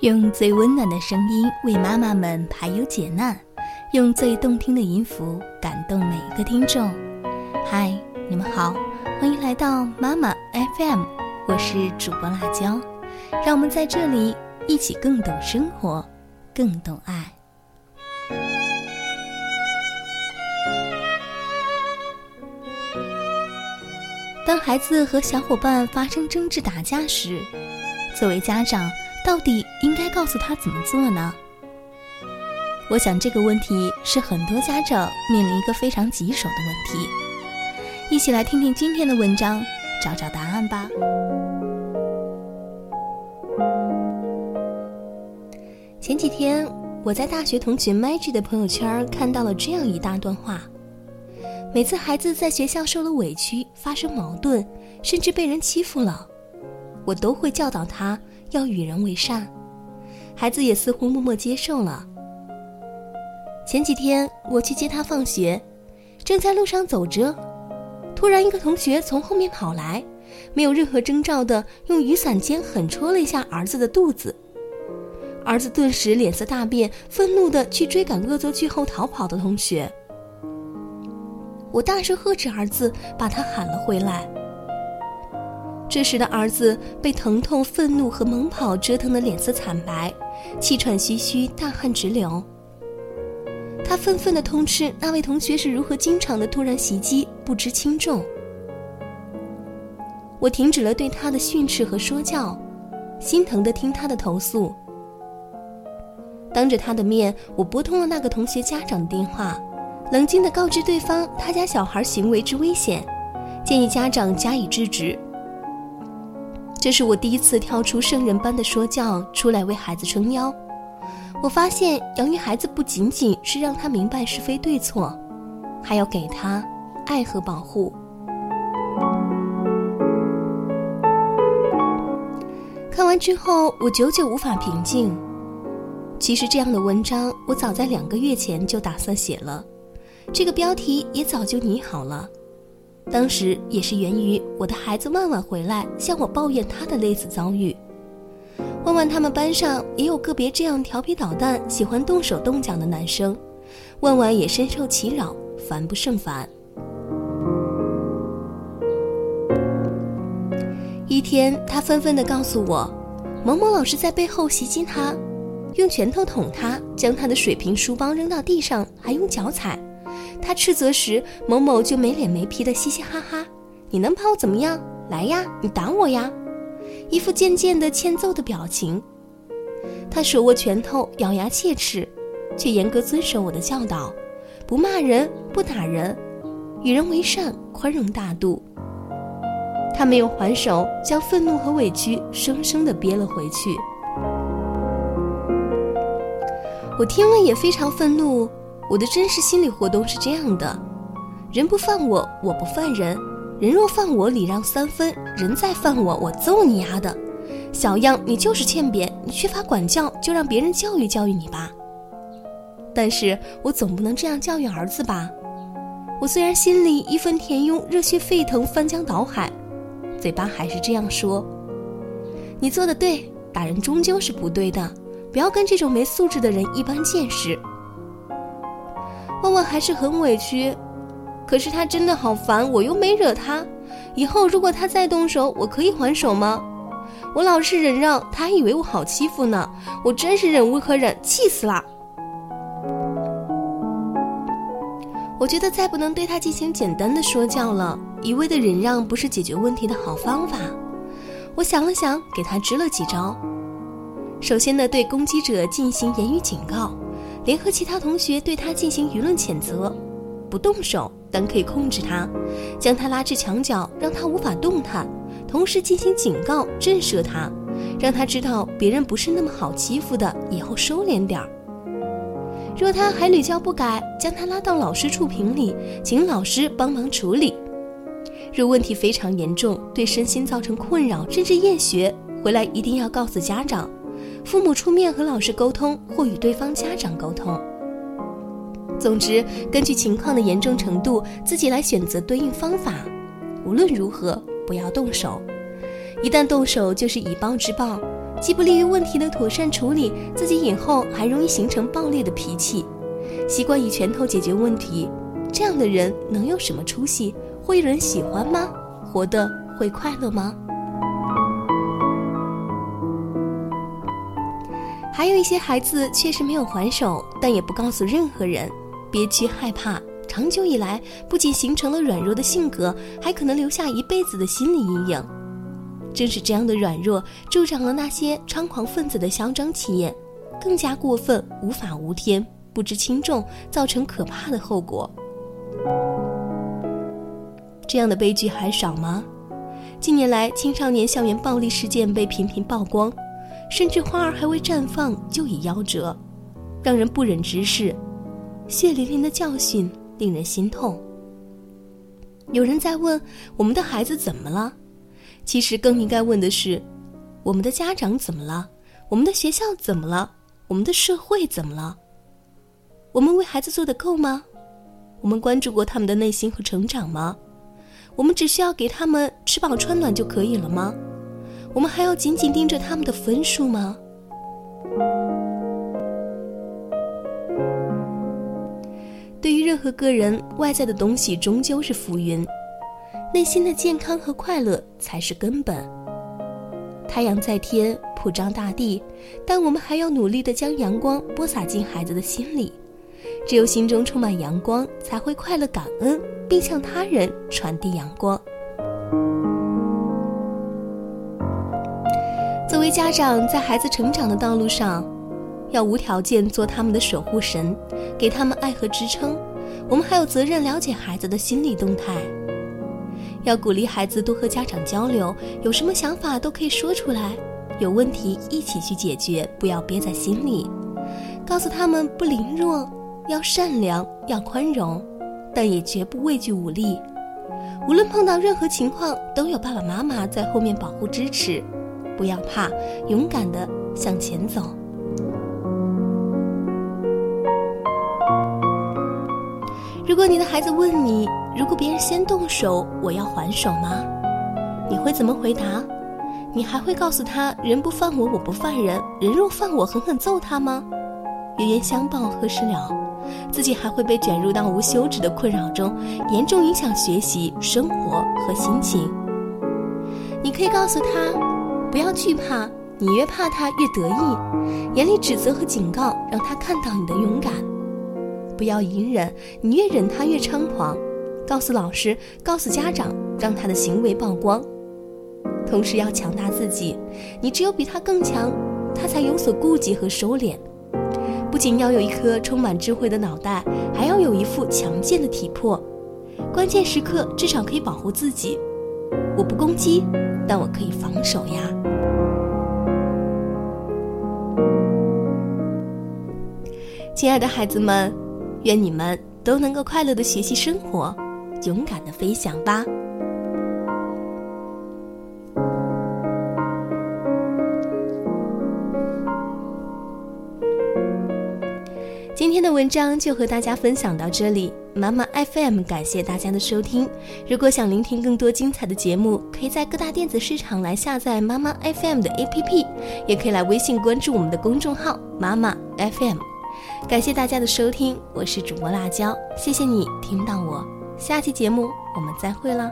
用最温暖的声音为妈妈们排忧解难，用最动听的音符感动每一个听众。嗨，你们好，欢迎来到妈妈 FM，我是主播辣椒，让我们在这里一起更懂生活，更懂爱。当孩子和小伙伴发生争执打架时，作为家长。到底应该告诉他怎么做呢？我想这个问题是很多家长面临一个非常棘手的问题。一起来听听今天的文章，找找答案吧。前几天我在大学同学 Maggie 的朋友圈看到了这样一大段话：每次孩子在学校受了委屈、发生矛盾，甚至被人欺负了，我都会教导他。要与人为善，孩子也似乎默默接受了。前几天我去接他放学，正在路上走着，突然一个同学从后面跑来，没有任何征兆的用雨伞尖狠戳了一下儿子的肚子，儿子顿时脸色大变，愤怒的去追赶恶作剧后逃跑的同学。我大声呵斥儿子，把他喊了回来。这时的儿子被疼痛、愤怒和猛跑折腾得脸色惨白，气喘吁吁，大汗直流。他愤愤地痛斥那位同学是如何经常的突然袭击，不知轻重。我停止了对他的训斥和说教，心疼地听他的投诉。当着他的面，我拨通了那个同学家长的电话，冷静地告知对方他家小孩行为之危险，建议家长加以制止。这是我第一次跳出圣人般的说教出来为孩子撑腰。我发现养育孩子不仅仅是让他明白是非对错，还要给他爱和保护。看完之后，我久久无法平静。其实这样的文章我早在两个月前就打算写了，这个标题也早就拟好了。当时也是源于我的孩子万万回来向我抱怨他的类似遭遇。万万他们班上也有个别这样调皮捣蛋、喜欢动手动脚的男生，万万也深受其扰，烦不胜烦。一天，他纷纷地告诉我，某某老师在背后袭击他，用拳头捅他，将他的水瓶、书包扔到地上，还用脚踩。他斥责时，某某就没脸没皮的嘻嘻哈哈：“你能把我怎么样？来呀，你打我呀！”一副渐渐的欠揍的表情。他手握拳头，咬牙切齿，却严格遵守我的教导：不骂人，不打人，与人为善，宽容大度。他没有还手，将愤怒和委屈生生的憋了回去。我听了也非常愤怒。我的真实心理活动是这样的：人不犯我，我不犯人；人若犯我，礼让三分；人再犯我，我揍你丫的！小样，你就是欠扁，你缺乏管教，就让别人教育教育你吧。但是我总不能这样教育儿子吧？我虽然心里义愤填膺，热血沸腾，翻江倒海，嘴巴还是这样说：你做的对，打人终究是不对的，不要跟这种没素质的人一般见识。万万还是很委屈，可是他真的好烦，我又没惹他。以后如果他再动手，我可以还手吗？我老是忍让，他还以为我好欺负呢。我真是忍无可忍，气死了！我觉得再不能对他进行简单的说教了，一味的忍让不是解决问题的好方法。我想了想，给他支了几招。首先呢，对攻击者进行言语警告。联合其他同学对他进行舆论谴责，不动手，但可以控制他，将他拉至墙角，让他无法动弹，同时进行警告，震慑他，让他知道别人不是那么好欺负的，以后收敛点儿。若他还屡教不改，将他拉到老师处评理，请老师帮忙处理。若问题非常严重，对身心造成困扰，甚至厌学，回来一定要告诉家长。父母出面和老师沟通，或与对方家长沟通。总之，根据情况的严重程度，自己来选择对应方法。无论如何，不要动手。一旦动手，就是以暴制暴，既不利于问题的妥善处理，自己以后还容易形成暴烈的脾气，习惯以拳头解决问题。这样的人能有什么出息？会有人喜欢吗？活得会快乐吗？还有一些孩子确实没有还手，但也不告诉任何人，憋屈害怕，长久以来不仅形成了软弱的性格，还可能留下一辈子的心理阴影。正是这样的软弱，助长了那些猖狂分子的嚣张气焰，更加过分，无法无天，不知轻重，造成可怕的后果。这样的悲剧还少吗？近年来，青少年校园暴力事件被频频曝光，甚至花儿还未绽放就已夭折，让人不忍直视。血淋淋的教训令人心痛。有人在问：我们的孩子怎么了？其实更应该问的是：我们的家长怎么了？我们的学校怎么了？我们的社会怎么了？我们为孩子做的够吗？我们关注过他们的内心和成长吗？我们只需要给他们吃饱穿暖就可以了吗？我们还要紧紧盯着他们的分数吗？对于任何个人，外在的东西终究是浮云。内心的健康和快乐才是根本。太阳在天，普照大地，但我们还要努力的将阳光播撒进孩子的心里。只有心中充满阳光，才会快乐感恩，并向他人传递阳光。为家长，在孩子成长的道路上，要无条件做他们的守护神，给他们爱和支撑。我们还有责任了解孩子的心理动态。要鼓励孩子多和家长交流，有什么想法都可以说出来，有问题一起去解决，不要憋在心里。告诉他们不凌弱，要善良，要宽容，但也绝不畏惧武力。无论碰到任何情况，都有爸爸妈妈在后面保护支持。不要怕，勇敢的向前走。如果你的孩子问你，如果别人先动手，我要还手吗？你会怎么回答？你还会告诉他“人不犯我，我不犯人；人若犯我，狠狠揍他”吗？冤冤相报何时了？自己还会被卷入到无休止的困扰中，严重影响学习、生活和心情。你可以告诉他，不要惧怕，你越怕他越得意。严厉指责和警告，让他看到你的勇敢。不要隐忍，你越忍他越猖狂。告诉老师，告诉家长，让他的行为曝光。同时要强大自己，你只有比他更强，他才有所顾忌和收敛。不仅要有一颗充满智慧的脑袋，还要有一副强健的体魄。关键时刻至少可以保护自己。我不攻击，但我可以防守呀。亲爱的孩子们，愿你们都能够快乐的学习生活。勇敢的飞翔吧！今天的文章就和大家分享到这里，妈妈 FM 感谢大家的收听。如果想聆听更多精彩的节目，可以在各大电子市场来下载妈妈 FM 的 APP，也可以来微信关注我们的公众号妈妈 FM。感谢大家的收听，我是主播辣椒，谢谢你听到我。下期节目我们再会了。